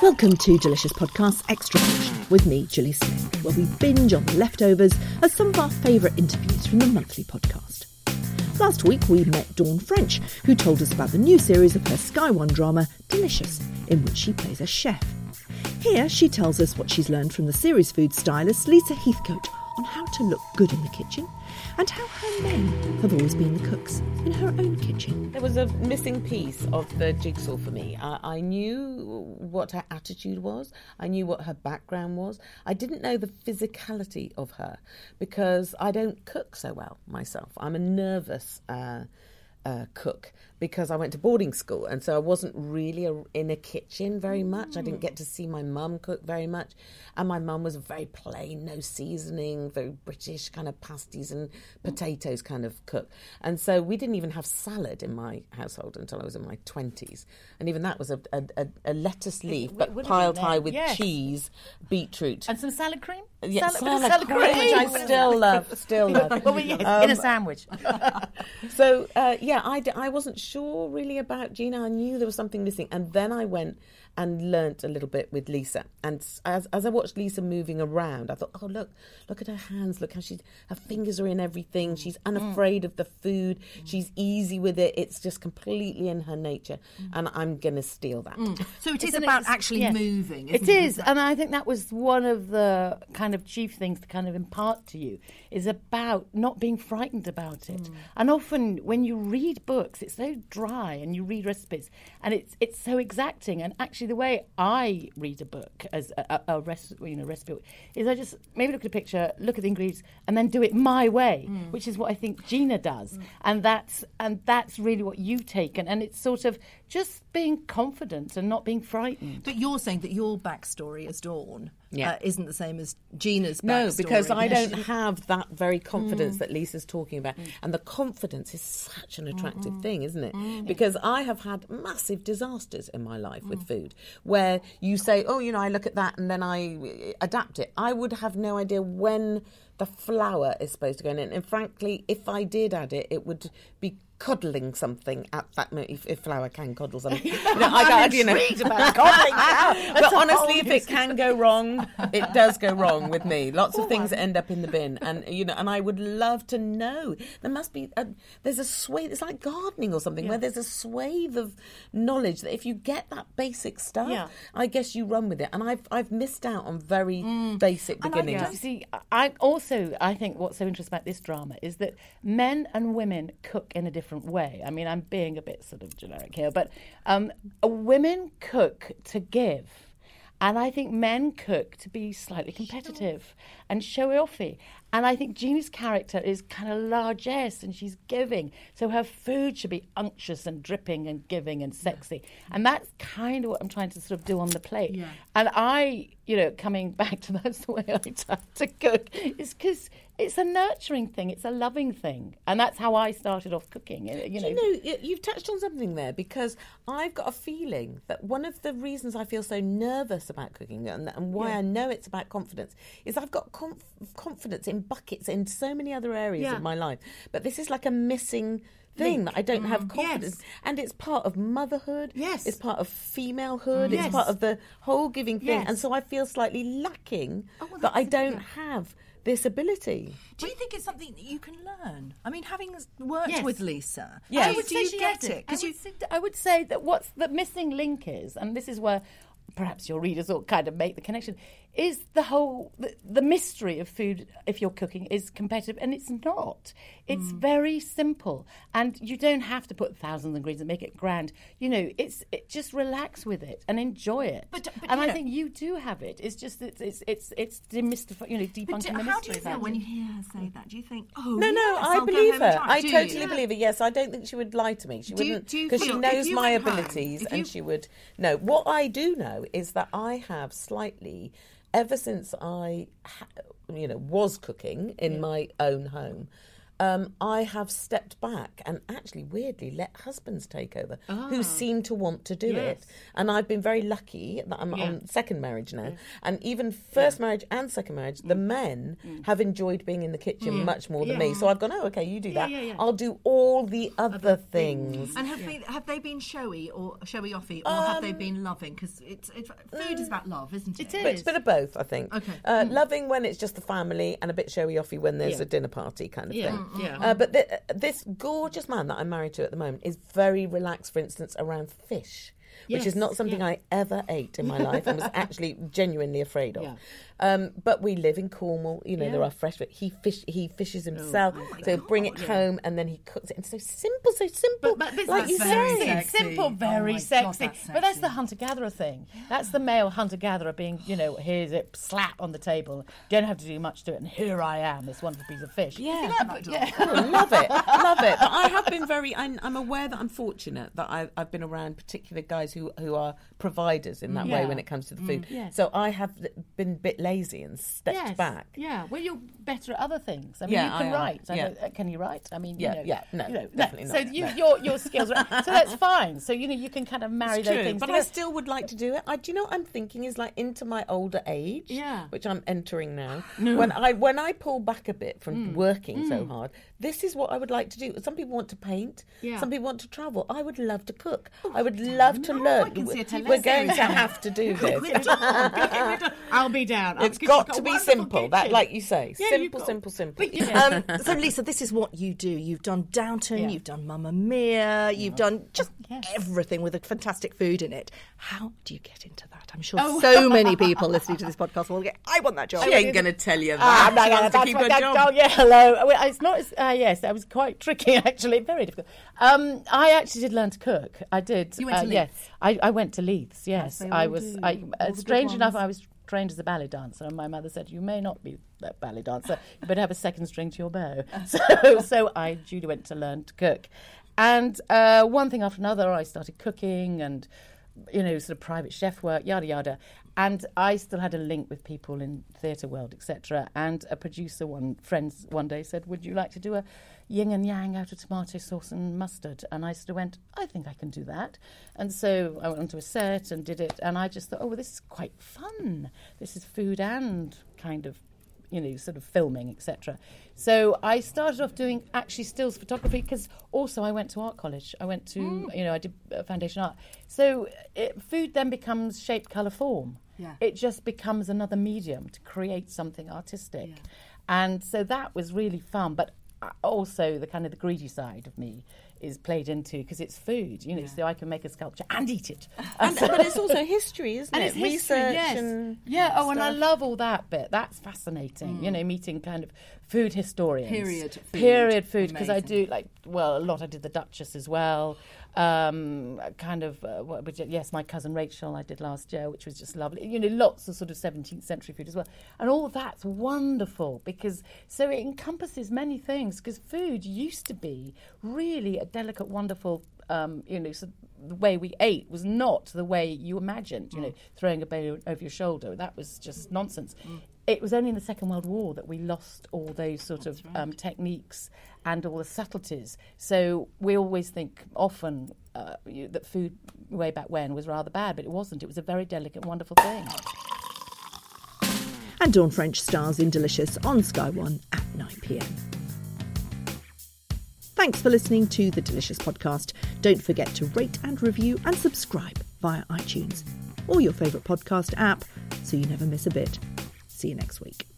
Welcome to Delicious Podcasts Extra with me, Gilly Smith, where we binge on the leftovers as some of our favourite interviews from the monthly podcast. Last week we met Dawn French, who told us about the new series of her Sky One drama, Delicious, in which she plays a chef. Here she tells us what she's learned from the series food stylist Lisa Heathcote on how to look good in the kitchen and how her men have always been the cooks in her own kitchen. There was a missing piece of the jigsaw for me. I, I, knew what her attitude was, I knew what her background was. I didn't know the physicality of her because I don't cook so well myself. I'm a nervous. Uh, uh, cook because I went to boarding school and so I wasn't really a, in a kitchen very much. I didn't get to see my mum cook very much. And my mum was very plain, no seasoning, very British kind of pasties and potatoes kind of cook. And so we didn't even have salad in my household until I was in my 20s. And even that was a, a, a lettuce leaf, but piled high with yes. cheese, beetroot. And some salad cream? Yeah, salad, salad, salad cream, cream, which I still love, still love. well, yes, um, in a sandwich. so, uh, yeah, I, I wasn't sure really about Gina. I knew there was something missing. And then I went and learnt a little bit with Lisa. And as, as I watched Lisa moving around, I thought, oh, look, look at her hands. Look how she's, her fingers are in everything. She's mm. unafraid mm. of the food. Mm. She's easy with it. It's just completely in her nature. Mm. And I'm going to steal that. Mm. So it is about actually yes. moving. It is. It? And I think that was one of the kind of chief things to kind of impart to you is about not being frightened about it. Mm. And often when you read books, it's so dry and you read recipes and it's, it's so exacting. And actually, the way I read a book as a, a, a rest, you know, recipe is I just maybe look at a picture, look at the ingredients, and then do it my way, mm. which is what I think Gina does, mm. and that's and that's really what you've taken, and it's sort of just being confident and not being frightened. But you're saying that your backstory as Dawn yeah. Uh, isn't the same as Gina's No, because I don't have that very confidence mm. that Lisa's talking about. Mm. And the confidence is such an attractive mm thing, isn't it? Mm. Because I have had massive disasters in my life with mm. food where you say, oh, you know, I look at that and then I uh, adapt it. I would have no idea when the flour is supposed to go in. And frankly, if I did add it, it would be coddling something at that moment, if, if flour can coddle something. You know, I got, you know. about coddling but honestly, if it can go wrong, it does go wrong with me. Lots of oh, things end up in the bin, and you know, and I would love to know. There must be a, there's a swathe. It's like gardening or something yeah. where there's a swathe of knowledge that if you get that basic stuff, yeah. I guess you run with it. And I've I've missed out on very mm. basic beginnings. I, see, I also I think what's so interesting about this drama is that men and women cook in a different different way. I mean, I'm being a bit sort of generic here, but um, women cook to give. And I think men cook to be slightly competitive and show offy. And I think Gina's character is kind of largesse and she's giving. So her food should be unctuous and dripping and giving and sexy. And that's kind of what I'm trying to sort of do on the plate. Yeah. And I, you know, coming back to that's the way I tend to cook, is because it's a nurturing thing, it's a loving thing. And that's how I started off cooking. Eh, you know, you know, you've touched on something there because I've got a feeling that one of the reasons I feel so nervous about cooking and, and why yeah. I know it's about confidence is I've got conf- confidence in buckets in so many other areas yeah. of my life. But this is like a missing thing that I don't have mm-hmm. confidence. Yes. And it's part of motherhood. Yes. It's part of femalehood. Yes. It's part of the whole giving thing. Yes. And so I feel slightly lacking oh, well, that I don't have this ability. Do you think it's something that you can learn? I mean, having worked Yes. with Lisa, Yes. how I would do say you she get has it? I Because you would, say, I would say that what's the missing link is, and this is where perhaps your readers will kind of make the connection, is the whole the, the mystery of food if you're cooking is competitive, and it's not. It's Mm. very simple, and you don't have to put thousands of ingredients and make it grand. You know, it's it just relax with it and enjoy it. But- but, and I know- think you do have it. It's just it's it's it's demystifying, you know, debunking do, the how do mystery you feel when you hear her say that? Do you think, oh, No, no, I I'll believe her. I Do totally you? believe her. Yes, I don't think she would lie to me. She Do wouldn't because she knows my went home, abilities and you- she would. No, what I do know is that I have slightly, ever since I, you know, was cooking in my own home. Um, I have stepped back and actually, weirdly, let husbands take over who ah. seem to want to do it. And I've been very lucky that I'm on second marriage now. And even first marriage and second marriage, the mm. men mm. have enjoyed being in the kitchen much more than me. So I've gone, oh, okay, you do that. yeah, yeah. I'll do all the other, things. And have, been, have they been showy or showy offy, or have they um, been loving? Because it's, it's food is mm, about love, isn't it? It But it's a bit of both, I think. Okay. Uh, Loving when it's just the family and a bit showy offy when there's Yeah. a dinner party kind of Yeah, thing. Yeah. Uh, but th- this gorgeous man that I'm married to at the moment is very relaxed, for instance, around fish. Which is not something yeah. I ever ate in my life and was actually genuinely afraid of. Yeah. Um, but we live in Cornwall, you know, there are fresh. He fish, he fishes himself, Oh so he'll bring it home and then he cooks it. And so simple, so simple, But, but, but like that's you very say. sexy. Simple, Oh very my God, sexy. But that's the hunter gatherer thing. That's the male hunter gatherer being, you know, here's it, slap on the table. Don't have to do much to it. And here I am, this wonderful piece of fish. Yeah. yeah. Oh, love it, love it. But I have been very. I'm, I'm aware that I'm fortunate that I've, I've been around particular guys who who are providers in that way when it comes to the food. Yes. So I have been a bit lazy and stepped Yes. back. Yeah. Well, you're better at other things. I mean, Yeah, you can I write. I Yeah. uh, can you write? I mean, Yeah, you know, yeah, no, you know, definitely So not, you, no. your your skills. Are, so that's fine. So you know, you can kind of marry It's those true, things. but I still would like to do it. I, do you know what I'm thinking is like into my older age, Yeah. which I'm entering now. When I when I pull back a bit Mm. from working so hard, this is what I would like to do. Some people want to paint. Yeah. Oh, Some people want to travel. I would love to cook. I would love to learn. can see a TV We're going to have to do this. I'll be down. It's got to be simple. That, like you say, Yeah, you've simple, got- simple, simple. um, so Lisa, this is what you do. You've done Downton, Yeah. you've done Mamma Mia, you've done just everything with a fantastic food in it. How do you get into that? I'm sure so many people listening to this podcast will get. I want that job. She ain't going to tell you Ah, that. I'm not She gonna- wants to keep what her that- job. Oh, yeah, hello. Well, It's not. As, uh, yes, that was quite tricky actually. Very difficult. Um, I actually did learn to cook. I did. You went to uh, yeah, Leeds? I, I went to Leeds. Yes, they I was. I, uh, strange enough. I was trained as a ballet dancer, and my mother said, "You may not be a ballet dancer, you better have a second string to your bow." So, so I duly went to learn to cook, and uh, one thing after another, I started cooking and you know, sort of private chef work, yada yada. And I still had a link with people in theatre world, etc. And a producer, one friends, one day said, "Would you like to do a yin and yang out of tomato sauce and mustard?" And I sort of went, "I think I can do that." And so I went onto a set and did it. And I just thought, "Oh, well, this is quite fun. This is food and kind of." you know, sort of filming, etc. So I started off doing actually stills photography because also I went to art college. I went to, you know, I did uh, foundation art. So it, food then becomes shape, colour, form. Yeah. It just becomes another medium to create something artistic. And so that was really fun. But also the kind of the greedy side of me is played into because it's food, you know, so I can make a sculpture and eat it. And, but it's also history, isn't And it? it's history, Research yes. and yeah. Oh, and I love all that bit. That's fascinating. You mm. know, meeting kind of food historians, Period food. period food. Because I do like well a lot. I did the Duchess as well. Um, kind of uh, what yes, my cousin Rachel I did last year, which was just lovely. You know, lots of sort of 17th century food as well, and all that's wonderful because so it encompasses many things. Because food used to be really a delicate, wonderful. Um, you know, of the way we ate was not the way you imagined. You know, throwing a bowl over your shoulder that was just nonsense. It was only in the Second World War that we lost all those sort of um, techniques and all the subtleties. So we always think often uh, you, that food way back when was rather bad, but it wasn't. It was a very delicate, wonderful thing. And Dawn French stars in Delicious on Sky One at 9 pm. Thanks for listening to the Delicious podcast. Don't forget to rate and review and subscribe via iTunes or your favourite podcast app so you never miss a bit. See you next week.